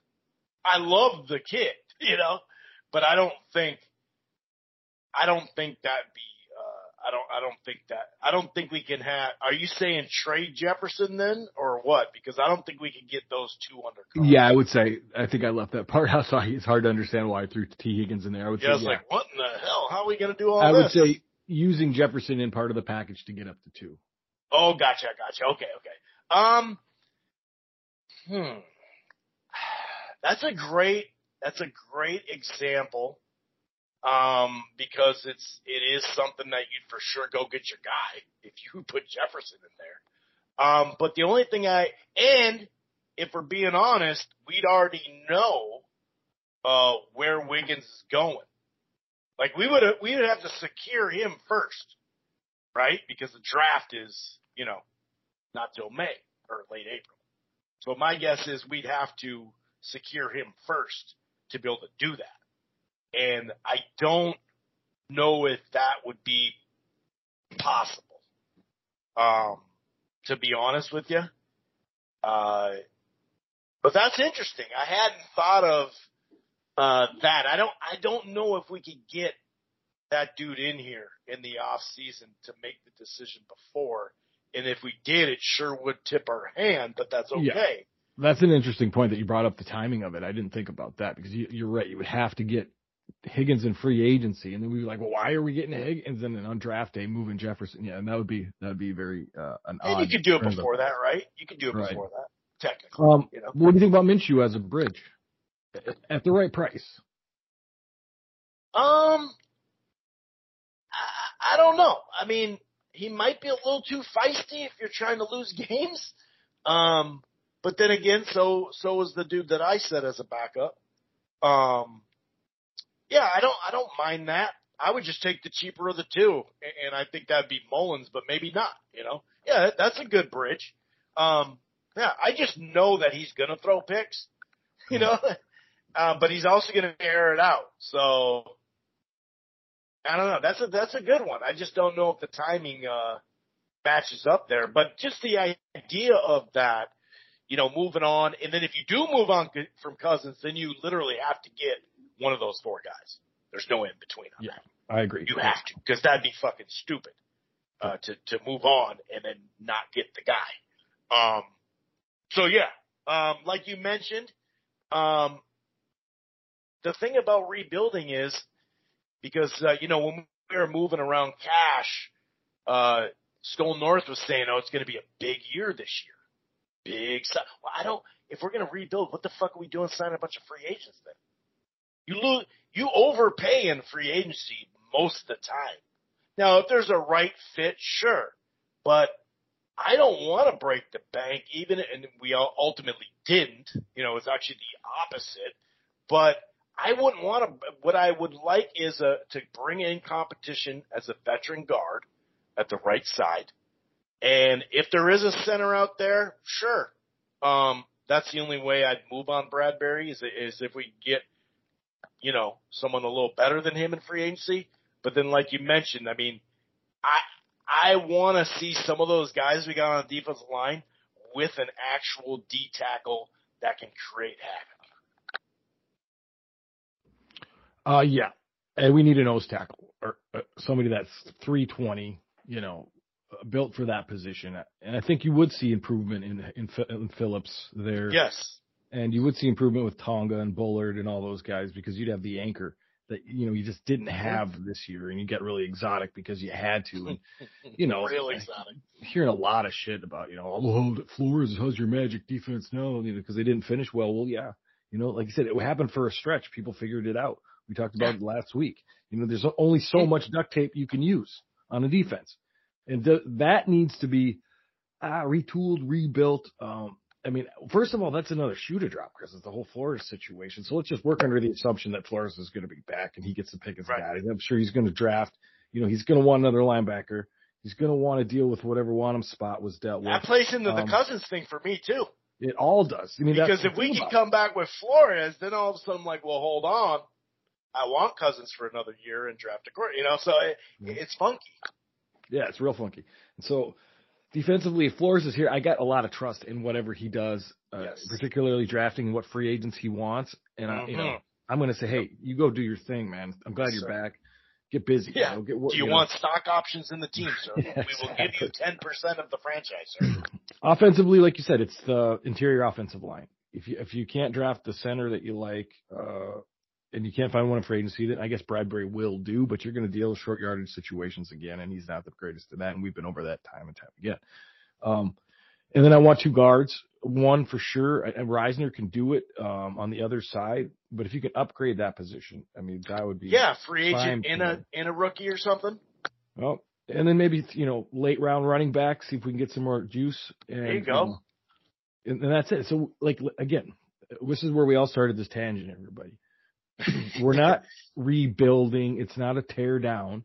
Speaker 1: I love the kid, you know, but I don't think I don't think that'd be I don't I don't think that I don't think we can have are you saying trade Jefferson then or what? Because I don't think we can get those two under contract.
Speaker 2: Yeah, I would say. I think I left that part out. So it's hard to understand why I threw T Higgins in there. I would
Speaker 1: Yeah,
Speaker 2: say. yeah.
Speaker 1: like what in the hell? How are we gonna do all
Speaker 2: I
Speaker 1: this?
Speaker 2: would say using Jefferson in part of the package to get up to two.
Speaker 1: Oh, gotcha, gotcha. Okay, okay. Um, hmm. That's a great. That's a great example. Um, because it's it is something that you'd for sure go get your guy if you put Jefferson in there. Um, but the only thing I and if we're being honest, we'd already know uh where Higgins is going. Like we would we would have to secure him first right? Because the draft is, you know, not till May or late April. So my guess is we'd have to secure him first to be able to do that. And I don't know if that would be possible. Um, to be honest with you, uh, but that's interesting. I hadn't thought of uh, that. I don't. I don't know if we could get that dude in here in the off season to make the decision before. And if we did, it sure would tip our hand. But that's okay.
Speaker 2: Yeah. That's an interesting point that you brought up the timing of it. I didn't think about that because you, you're right. You would have to get Higgins in free agency, and then we'd be like, well, why are we getting Higgins and then on draft day moving Jefferson? Yeah, and that would be that would be very uh, an
Speaker 1: And
Speaker 2: odd.
Speaker 1: you could do it before that, right? You could do it
Speaker 2: Right.
Speaker 1: before that, technically.
Speaker 2: Um,
Speaker 1: you know,
Speaker 2: what do you think about Minshew as a bridge at the right price?
Speaker 1: um, I, I don't know. I mean, he might be a little too feisty if you're trying to lose games. Um, but then again, so so is the dude that I said as a backup. Um, yeah, I don't I don't mind that. I would just take the cheaper of the two, and I think that'd be Mullens, but maybe not. You know, yeah, that's a good bridge. Um, yeah, I just know that he's gonna throw picks. You know, uh, but he's also gonna air it out. So I don't know. That's a that's a good one. I just don't know if the timing uh matches up there. But just the idea of that, you know, moving on, and then if you do move on from Cousins, then you literally have to get one of those four guys. There's no in between.
Speaker 2: Yeah.
Speaker 1: that.
Speaker 2: I agree.
Speaker 1: You have to because that'd be fucking stupid uh, to to move on and then not get the guy. Um, so yeah, um, like you mentioned, um, the thing about rebuilding is because uh, you know when we were moving around cash, uh, Skor North was saying, "Oh, it's going to be a big year this year, big." si- Well, I don't. If we're going to rebuild, what the fuck are we doing signing a bunch of free agents then? You lose, you overpay in free agency most of the time. Now, if there's a right fit, sure, but I don't want to break the bank, even, and we ultimately didn't. You know, it's actually the opposite. But I wouldn't want to. What I would like is a to bring in competition as a veteran guard at the right side, and if there is a center out there, sure. Um, that's the only way I'd move on Bradbury is is if we get, you know, someone a little better than him in free agency. But then, like you mentioned, I mean, I I want to see some of those guys we got on the defensive line with an actual D tackle that can create havoc.
Speaker 2: Uh, yeah, and we need a nose tackle or uh, somebody that's 320, you know, uh, built for that position. And I think you would see improvement in in, in Phillips there.
Speaker 1: Yes.
Speaker 2: And you would see improvement with Tonga and Bullard and all those guys because you'd have the anchor that you know you just didn't have this year, and you get really exotic because you had to. And you know,
Speaker 1: real exotic.
Speaker 2: hearing a lot of shit about you know, oh, well, Flores how's your magic defense now? You know, because they didn't finish well. Well, yeah, you know, like I said, it happened for a stretch. People figured it out. We talked about it last week. You know, there's only so much duct tape you can use on a defense, and th- that needs to be uh, retooled, rebuilt. Um, I mean, first of all, that's another shoe to drop because it's the whole Flores situation. So let's just work under the assumption that Flores is going to be back and he gets to pick his
Speaker 1: Right.
Speaker 2: guy. I'm sure he's going to draft. You know, he's going to want another linebacker. He's going to want to deal with whatever Wanham spot was dealt with.
Speaker 1: That plays into the
Speaker 2: Um,
Speaker 1: Cousins thing for me too.
Speaker 2: It all does. I mean,
Speaker 1: Because if we can come back with Flores, then all of a sudden, like, well, hold on, I want Cousins for another year and draft a quarter. You know, so it, it's funky.
Speaker 2: Yeah, it's real funky. And so defensively, if Flores is here, I got a lot of trust in whatever he does, uh,
Speaker 1: Yes.
Speaker 2: particularly drafting what free agents he wants. And I, you know,
Speaker 1: Mhm.
Speaker 2: I'm going to say, hey, you go do your thing, man. I'm glad
Speaker 1: Yes,
Speaker 2: you're back. Get busy.
Speaker 1: Yeah.
Speaker 2: You know, get,
Speaker 1: Do you
Speaker 2: know.
Speaker 1: want stock options in the team, sir?
Speaker 2: Yeah,
Speaker 1: we will give you ten percent of the franchise, sir.
Speaker 2: offensively, like you said, it's the interior offensive line. If you if you can't draft the center that you like, uh, and you can't find one for agency, then I guess Bradbury will do. But you're going to deal with short yardage situations again, and he's not the greatest at that. And we've been over that time and time again. Um, and then I want two guards, one for sure, and Reisner can do it um, on the other side. But if you can upgrade that position, I mean, that would be
Speaker 1: Yeah, free agent in a in a rookie or something.
Speaker 2: well, and then maybe you know late round running back, see if we can get some more juice. And,
Speaker 1: There you go.
Speaker 2: know, and, and that's it. So like again, this is where we all started this tangent, everybody. We're not rebuilding. It's not a tear down.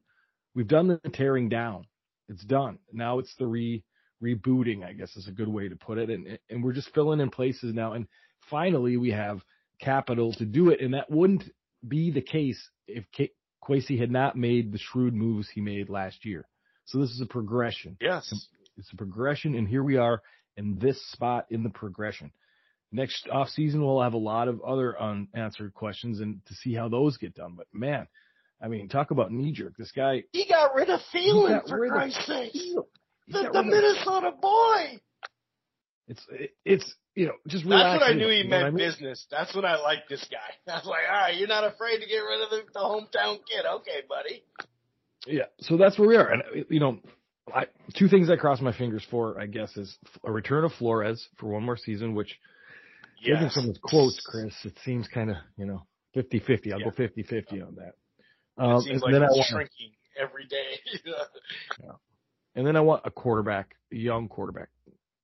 Speaker 2: We've done the tearing down. It's done. Now it's the re rebooting, I guess is a good way to put it. And and we're just filling in places now. And finally, we have capital to do it. And that wouldn't be the case if K- Kwesi had not made the shrewd moves he made last year. So this is a progression.
Speaker 1: Yes.
Speaker 2: it's a progression, and here we are in this spot in the progression. Next off season, we'll have a lot of other unanswered questions and to see how those get done. But man, I mean, talk about knee jerk. This guy.
Speaker 1: He got rid of Thielen for Christ's sake. The, the Minnesota boy.
Speaker 2: It's it's you know just
Speaker 1: That's what I knew he meant I mean? business. That's what I like this guy. That's like, all right, you're not afraid to get rid of the, the hometown kid, okay, buddy.
Speaker 2: Yeah, so that's where we are, and you know, I, two things I cross my fingers for, I guess, is a return of Flores for one more season, which, yes. given some of his quotes, Chris, it seems kind of you know 50-50. I'll yeah. go 50-50 on that.
Speaker 1: Um, it seems like it's want, shrinking every day.
Speaker 2: yeah. And then I want a quarterback, a young quarterback.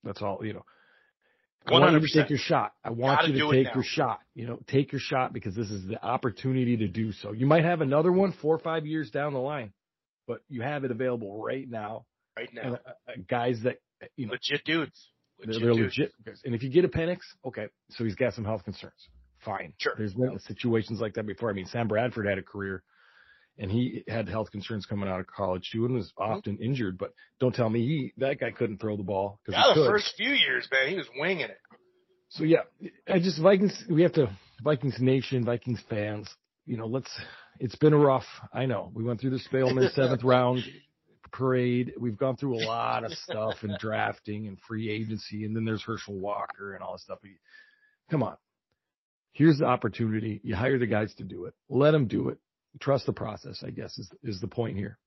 Speaker 2: That's all, you know. I 100%. want you to take your shot. I want you to take your shot. You know, take your shot because this is the opportunity to do so. You might have another one four or five years down the line, but you have it available right now.
Speaker 1: Right now. And, uh,
Speaker 2: uh guys that, you know.
Speaker 1: Legit dudes.
Speaker 2: Legit they're, legit. And if you get a Penix, okay, so he's got some health concerns. Fine.
Speaker 1: Sure.
Speaker 2: There's been situations like that before. I mean, Sam Bradford had a career and he had health concerns coming out of college too, and was mm-hmm. often mm-hmm. injured. But don't tell me he that guy couldn't throw the ball.
Speaker 1: Yeah, the could. first few years, man, he was winging it.
Speaker 2: So yeah, I just Vikings. We have to Vikings Nation, Vikings fans. You know, let's. It's been rough. I know we went through the Spielman seventh round parade. We've gone through a lot of stuff and drafting and free agency, and then there's Herschel Walker and all this stuff. Come on, here's the opportunity. You hire the guys to do it. Let them do it trust the process, I guess, is is the point here.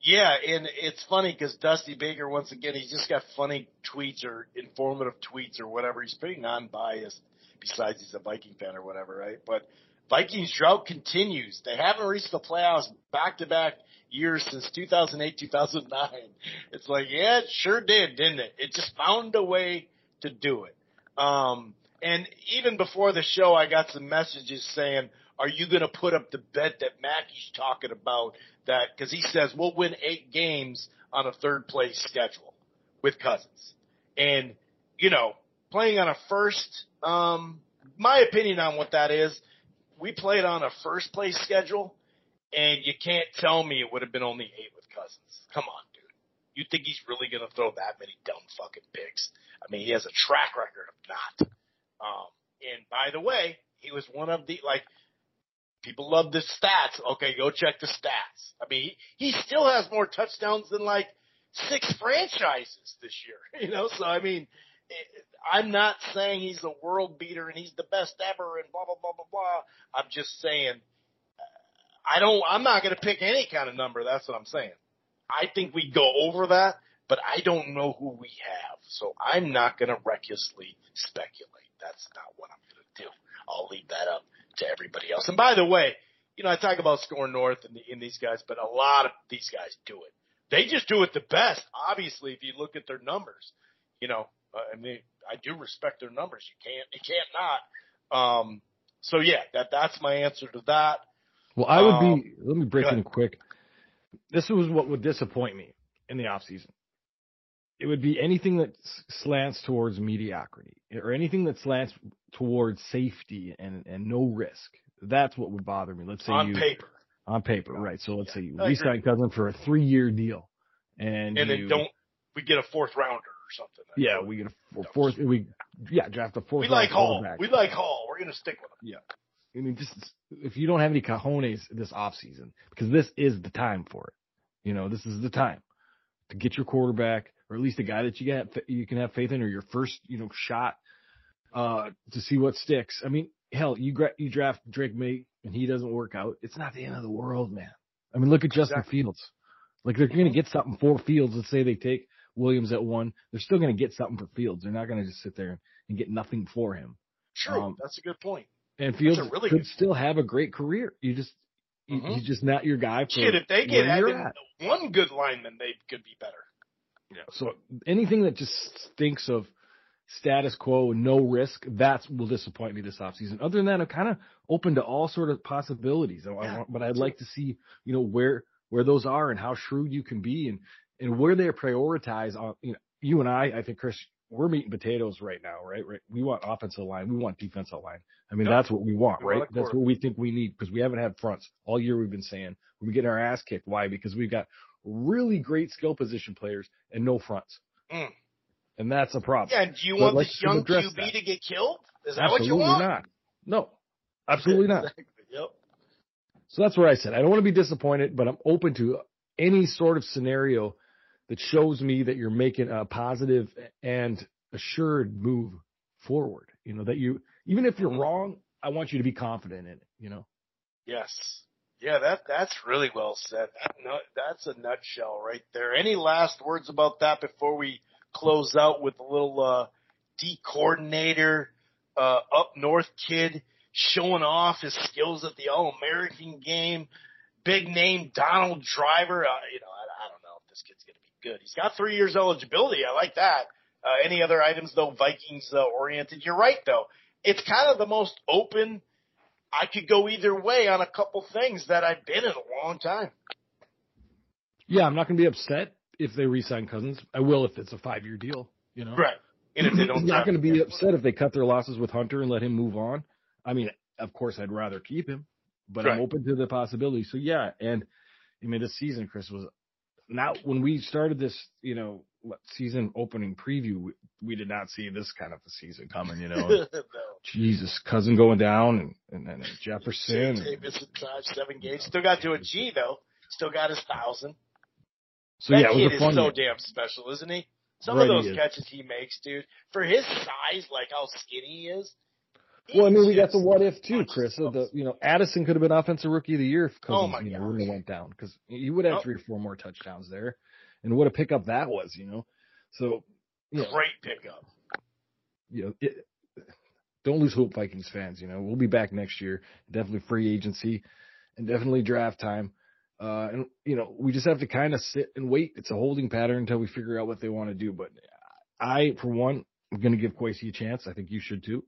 Speaker 1: Yeah, and it's funny because Dusty Baker, once again, he's just got funny tweets or informative tweets or whatever. He's pretty non-biased, besides he's a Viking fan or whatever, right? But Vikings drought continues. They haven't reached the playoffs back-to-back years since 2008, 2009. It's like, yeah, it sure did, didn't it? It just found a way to do it. Um, and even before the show, I got some messages saying, are you going to put up the bet that Mackey's talking about that because he says we'll win eight games on a third place schedule with Cousins, and you know playing on a first. Um, my opinion on what that is, we played on a first place schedule, and you can't tell me it would have been only eight with Cousins. Come on, dude. You think he's really going to throw that many dumb fucking picks? I mean, he has a track record of not. Um, and by the way, he was one of the like People love the stats. Okay, go check the stats. I mean, he, he still has more touchdowns than like six franchises this year. You know, so I mean, I'm not saying he's a world beater and he's the best ever and blah blah blah blah blah. I'm just saying, I don't. I'm not going to pick any kind of number. That's what I'm saying. I think we go over that, but I don't know who we have, so I'm not going to recklessly speculate. That's not what I'm going to do. I'll leave that up to everybody else. And by the way, you know, I talk about SKOR North and, the, these guys, but a lot of these guys do it. They just do it the best. Obviously, if you look at their numbers, you know, I mean, I do respect their numbers. You can't, you can't not. Um, so yeah, that that's my answer to that.
Speaker 2: Well, I would um, be. Let me break in quick. This was what would disappoint me in the off season. It would be anything that slants towards mediocrity or anything that slants towards safety and, and no risk. That's what would bother me. Let's say
Speaker 1: on
Speaker 2: you,
Speaker 1: paper.
Speaker 2: On paper, right. So let's yeah, say you re-sign Cousin for a three year deal. And,
Speaker 1: and
Speaker 2: you,
Speaker 1: then don't, we get a fourth rounder something.
Speaker 2: Yeah, we get a fourth, we, yeah, draft a fourth
Speaker 1: We like Hall. We like Hall. We're going to stick with him.
Speaker 2: Yeah. I mean, just, if you don't have any cojones this off season, because this is the time for it. You know, this is the time to get your quarterback, or at least a guy that you get you can have faith in, or your first you know shot uh, to see what sticks. I mean, hell, you gra- you draft Drake Maye and he doesn't work out. It's not the end of the world, man. I mean, look at Justin exactly. Fields. Like they're going to get something for Fields. Let's say they take Williams at one, they're still going to get something for Fields. They're not going to just sit there and get nothing for him.
Speaker 1: True, um, that's a good point.
Speaker 2: And Fields really could still have a great career. You just mm-hmm. he's just not your guy. For
Speaker 1: Shit, if they get one good lineman, they could be better.
Speaker 2: Yeah. So anything that just thinks of status quo, and no risk, that will disappoint me this offseason. Other than that, I'm kind of open to all sort of possibilities. Yeah, but I'd like to see, you know, where where those are and how shrewd you can be and and where they prioritize on you know you and I, I think Chris, we're meeting potatoes right now, right? Right. We want offensive line, we want defensive line. I mean, yep. that's what we want, right? That's what we think we need because we haven't had fronts all year. We've been saying we get our ass kicked. Why? Because we've got really great skill position players and no fronts.
Speaker 1: Mm.
Speaker 2: And that's a problem.
Speaker 1: Yeah, and do you
Speaker 2: But
Speaker 1: want this young QB
Speaker 2: that.
Speaker 1: to get killed? Is that
Speaker 2: absolutely
Speaker 1: what you want?
Speaker 2: not. No, absolutely not.
Speaker 1: Exactly. Yep.
Speaker 2: So that's what I said. I don't want to be disappointed, but I'm open to any sort of scenario that shows me that you're making a positive and assured move forward. You know, that you, even if you're wrong, I want you to be confident in it, you know?
Speaker 1: Yes. Yeah, that that's really well said. That's a nutshell right there. Any last words about that before we close out with a little uh, D coordinator, uh, up north kid showing off his skills at the All American game. Big name Donald Driver. Uh, you know, I, I don't know if this kid's going to good. He's got three years eligibility. I like that. Uh, any other items though? Vikings uh, oriented. You're right though. It's kind of the most open. I could go either way on a couple things that I've been in a long time.
Speaker 2: Yeah, I'm not going to be upset if they re-sign Cousins. I will if it's a five-year deal, you know?
Speaker 1: Right. And if they don't,
Speaker 2: I'm not going to be upset if they cut their losses with Hunter and let him move on. I mean, of course, I'd rather keep him, but I'm open to the possibility. So yeah, and I mean, this season, Chris was not when we started this, you know, what, season opening preview. We, we did not see this kind of a season coming. You know,
Speaker 1: no.
Speaker 2: Jesus, cousin going down, and and, and Jefferson.
Speaker 1: Davis and seven games. Still got to a G though. Still got his thousand.
Speaker 2: So
Speaker 1: that
Speaker 2: yeah,
Speaker 1: kid is so damn special, isn't he? Some
Speaker 2: Right,
Speaker 1: of those
Speaker 2: is.
Speaker 1: catches he makes, dude, for his size, like how skinny he is.
Speaker 2: Well, I mean, we got the what if too, Chris. The you know, Addison could have been offensive rookie of the year if
Speaker 1: Oh,
Speaker 2: Cousins
Speaker 1: my
Speaker 2: you know,
Speaker 1: gosh.
Speaker 2: wouldn't have went down because he would have
Speaker 1: Nope.
Speaker 2: three or four more touchdowns there, and what a pickup that was, you know. So, you know,
Speaker 1: Great pickup.
Speaker 2: you know, it, don't lose hope, Vikings fans. You know, we'll be back next year. Definitely free agency, and definitely draft time. Uh, and you know, we just have to kind of sit and wait. It's a holding pattern until we figure out what they want to do. But I, for one, I'm going to give Kwesi a chance. I think you should too,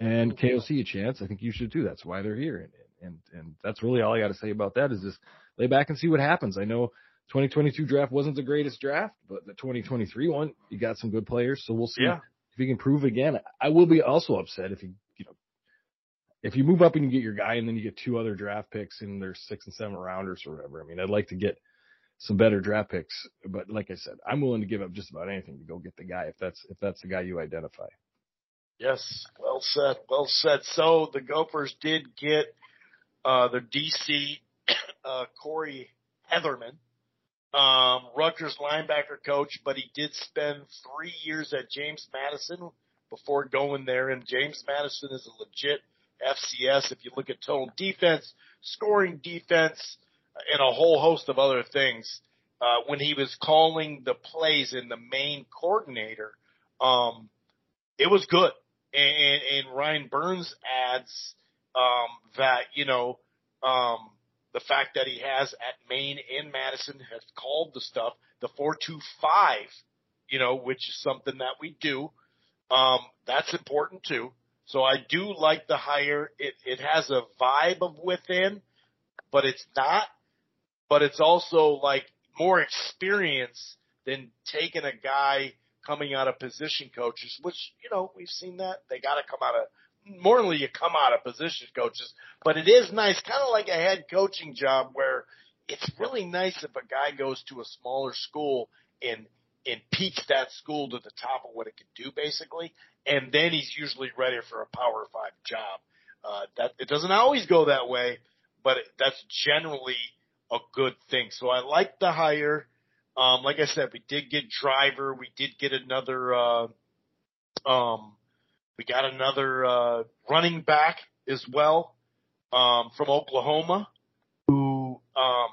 Speaker 2: and KOC a chance. I think you should too. That's why they're here, and and and that's really all I got to say about that. Is just lay back and see what happens. I know 2022 draft wasn't the greatest draft, but the 2023 one, you got some good players. So we'll see
Speaker 1: Yeah.
Speaker 2: if he can prove again. I will be also upset if he, you know, if you move up and you get your guy and then you get two other draft picks in their six and seven rounders or whatever. I mean, I'd like to get some better draft picks, but like I said, I'm willing to give up just about anything to go get the guy if that's if that's the guy you identify.
Speaker 1: Yes, well said, well said. So the Gophers did get uh, DC uh, Corey Hetherman, um, Rutgers linebacker coach, but he did spend three years at James Madison before going there. And James Madison is a legit FCS. If you look at total defense, scoring defense, and a whole host of other things. Uh, when he was calling the plays in the main coordinator, um, it was good. And, and Ryan Burns adds um, that you know um, the fact that he has at Maine and Madison has called the stuff the four two five, you know, which is something that we do. Um, that's important too. So I do like the hire. It it has a vibe of within, but it's not. But it's also like more experience than taking a guy coming out of position coaches, which, you know, we've seen that. They got to come out of, normally you come out of position coaches, but it is nice, kind of like a head coaching job where it's really nice if a guy goes to a smaller school and, and peaks that school to the top of what it can do basically. And then he's usually ready for a power five job. Uh, that it doesn't always go that way, but it, that's generally a good thing. So I like the hire. Um, like I said, we did get driver. We did get another, uh, um, we got another, uh, running back as well, um, from Oklahoma who, um,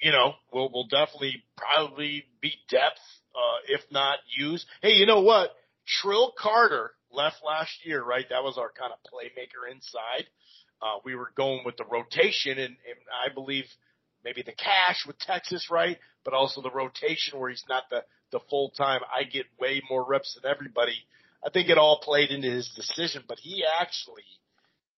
Speaker 1: you know, will, will definitely probably be depth, uh, if not use. Hey, you know what? Trill Carter left last year, right? That was our kind of playmaker inside. Uh, we were going with the rotation and, and I believe maybe the cash with Texas, right? But also the rotation where he's not the, the full time. I get way more reps than everybody. I think it all played into his decision, but he actually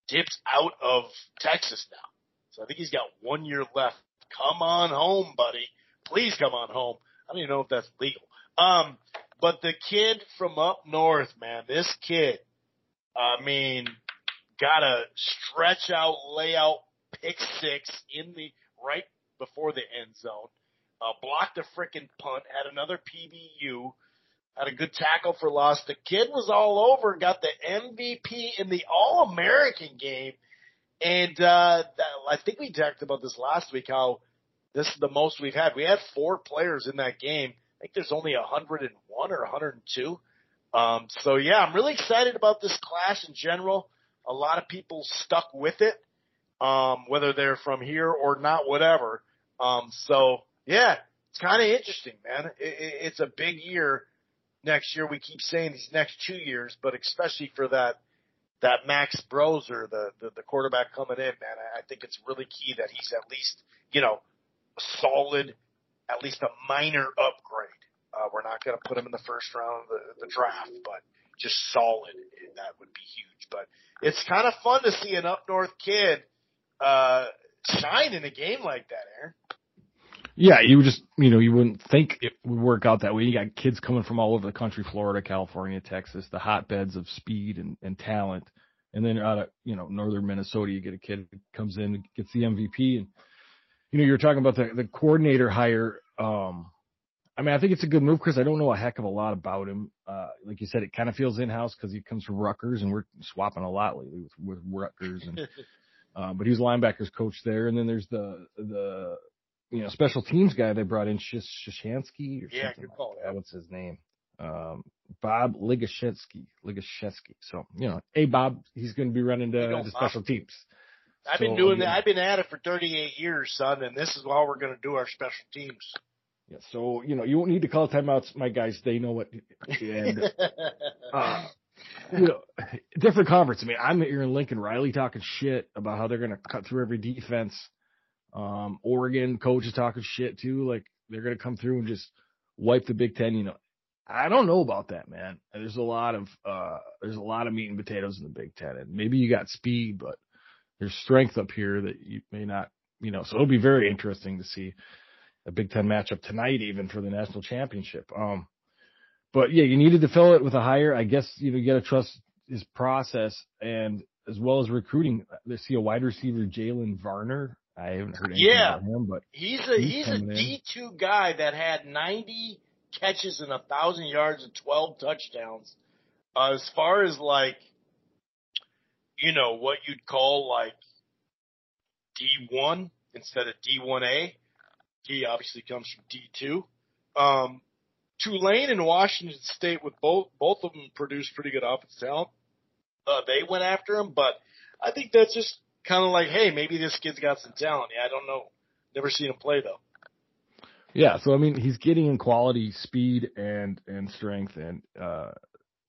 Speaker 1: dipped out of Texas now. So I think he's got one year left. Come on home, buddy. Please come on home. I don't even know if that's legal. Um, but the kid from up north, man, this kid, I mean, got a stretch out, layout, pick six in the right before the end zone. uh, blocked a freaking punt, had another PBU, had a good tackle for loss. The kid was all over, got the MVP in the All American game. And, uh, I think we talked about this last week, how this is the most we've had. We had four players in that game. I think there's only 101 or 102. Um, so yeah, I'm really excited about this class in general. A lot of people stuck with it, um, whether they're from here or not, whatever. Um, so yeah, it's kind of interesting, man. It, it, it's a big year next year. We keep saying these next two years, but especially for that that Max Brosmer, the, the the quarterback coming in, man, I, I think it's really key that he's at least you know solid, at least a minor upgrade. Uh, we're not going to put him in the first round of the, the draft, but just solid, that would be huge. But it's kind of fun to see an up north kid uh, shine in a game like that, Aaron.
Speaker 2: Yeah, you just, you know, you wouldn't think it would work out that way. You got kids coming from all over the country, Florida, California, Texas, the hotbeds of speed and, and talent. And then out of, you know, northern Minnesota, you get a kid who comes in, gets the MVP. And, you know, you're talking about the, the coordinator hire. Um, I mean, I think it's a good move because I don't know a heck of a lot about him. Uh, like you said, it kind of feels in-house because he comes from Rutgers and we're swapping a lot lately with, with Rutgers and, uh, but he was linebackers coach there. And then there's the, the, you know, special teams guy they brought in, Shashansky or
Speaker 1: Yeah,
Speaker 2: something.
Speaker 1: good call.
Speaker 2: like that. What's his name? Um, Bob Ligashesky, Ligashesky. So, you know, hey, Bob, he's going to be running the, the special teams.
Speaker 1: I've been doing that. I've been at it for 38 years, son, and this is how we're going to do our special teams.
Speaker 2: Yeah, so, you know, you won't need to call timeouts, my guys. They know what, and, uh, you know, different conference. I mean, I'm here in Lincoln Riley talking shit about how they're going to cut through every defense. Um, Oregon coach is talking shit too. Like they're going to come through and just wipe the Big Ten. You know, I don't know about that, man. There's a lot of, uh, there's a lot of meat and potatoes in the Big Ten and maybe you got speed, but there's strength up here that you may not, you know, so it'll be very interesting to see a Big Ten matchup tonight, even for the national championship. Um, but yeah, you needed to fill it with a hire. I guess you know you got to trust his process and as well as recruiting. They see a wide receiver, Jalen Varner. I haven't heard anything
Speaker 1: Yeah.
Speaker 2: about him, but
Speaker 1: he's a
Speaker 2: He's
Speaker 1: he's a. D two guy that had 90 catches and a thousand yards and 12 touchdowns. Uh, as far as like, you know, what you'd call like D one instead of D one A. He obviously comes from D two. Um, Tulane and Washington State with both both of them produced pretty good offensive talent. Uh, they went after him, but I think that's just kind of like, hey, maybe this kid's got some talent. Yeah, I don't know. Never seen him play though.
Speaker 2: yeah. So I mean, he's getting in quality, speed, and and strength, and uh,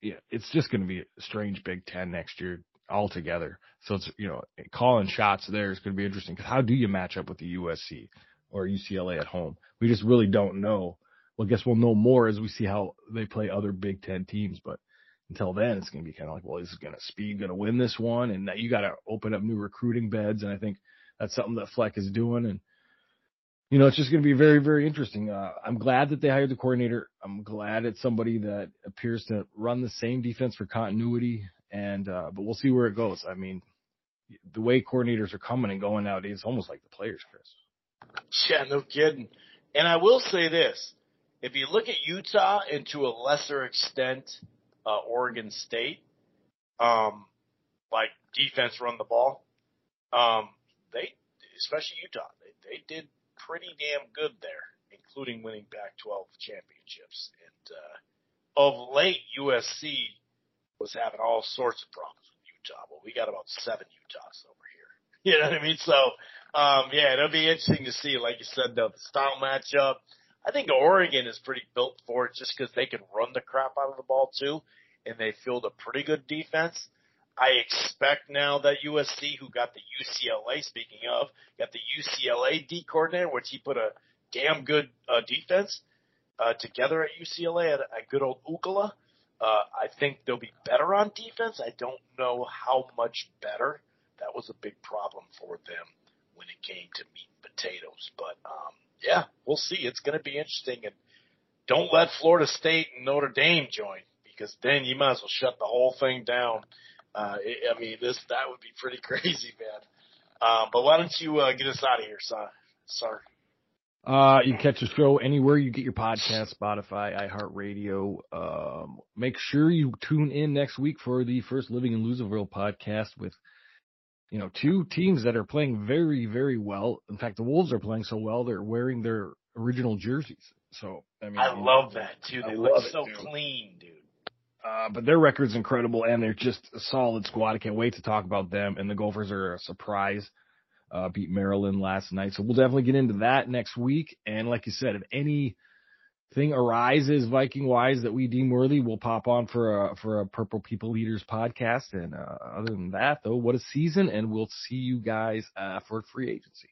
Speaker 2: yeah, it's just going to be a strange Big Ten next year altogether. So it's you know calling shots there is going to be interesting because how do you match up with the USC or UCLA at home? We just really don't know. Well, I guess we'll know more as we see how they play other Big Ten teams, but until then, it's going to be kind of like, well, is going to speed going to win this one? And you got to open up new recruiting beds. And I think that's something that Fleck is doing. And, you know, it's just going to be very, very interesting. Uh, I'm glad that they hired the coordinator. I'm glad it's somebody that appears to run the same defense for continuity. And, uh, but we'll see where it goes. I mean, the way coordinators are coming and going nowadays, it's almost like the players, Chris.
Speaker 1: Yeah, no kidding. And I will say this: if you look at Utah and to a lesser extent, uh, Oregon State, um, like defense run the ball, um, they, especially Utah, they, they did pretty damn good there, including winning Pac-12 championships. And uh, of late, USC was having all sorts of problems with Utah. Well, we got about seven Utahs over here. You know what I mean? So, um, yeah, it'll be interesting to see, like you said, the style matchup. I think Oregon is pretty built for it just because they can run the crap out of the ball too, and they field a pretty good defense. I expect now that USC, who got the UCLA, speaking of, got the UCLA D coordinator, which he put a damn good uh, defense uh, together at UCLA at a good old Ukala. Uh, I think they'll be better on defense. I don't know how much better. That was a big problem for them when it came to meat and potatoes. But um, yeah, we'll see. It's going to be interesting. And don't let Florida State and Notre Dame join because then you might as well shut the whole thing down. Uh, I I mean, this that would be pretty crazy, man. Um, but why don't you uh, get us out of here, son? Sorry.
Speaker 2: Uh, you can catch the show anywhere you get your podcast, Spotify, iHeartRadio. Um, make sure you tune in next week for the first Living in Loserville podcast with, you know, two teams that are playing very, very well. In fact, the Wolves are playing so well, they're wearing their original jerseys. So, I mean,
Speaker 1: I love that too. They
Speaker 2: I
Speaker 1: look
Speaker 2: love it,
Speaker 1: so clean, dude.
Speaker 2: Uh, but their record's incredible and they're just a solid squad. I can't wait to talk about them. And the Gophers are a surprise. Uh, beat Maryland last night. So we'll definitely get into that next week. And like you said, if anything arises Viking wise that we deem worthy, we'll pop on for a, for a Purple People Eaters podcast. And, uh, other than that though, what a season and we'll see you guys, uh, for free agency.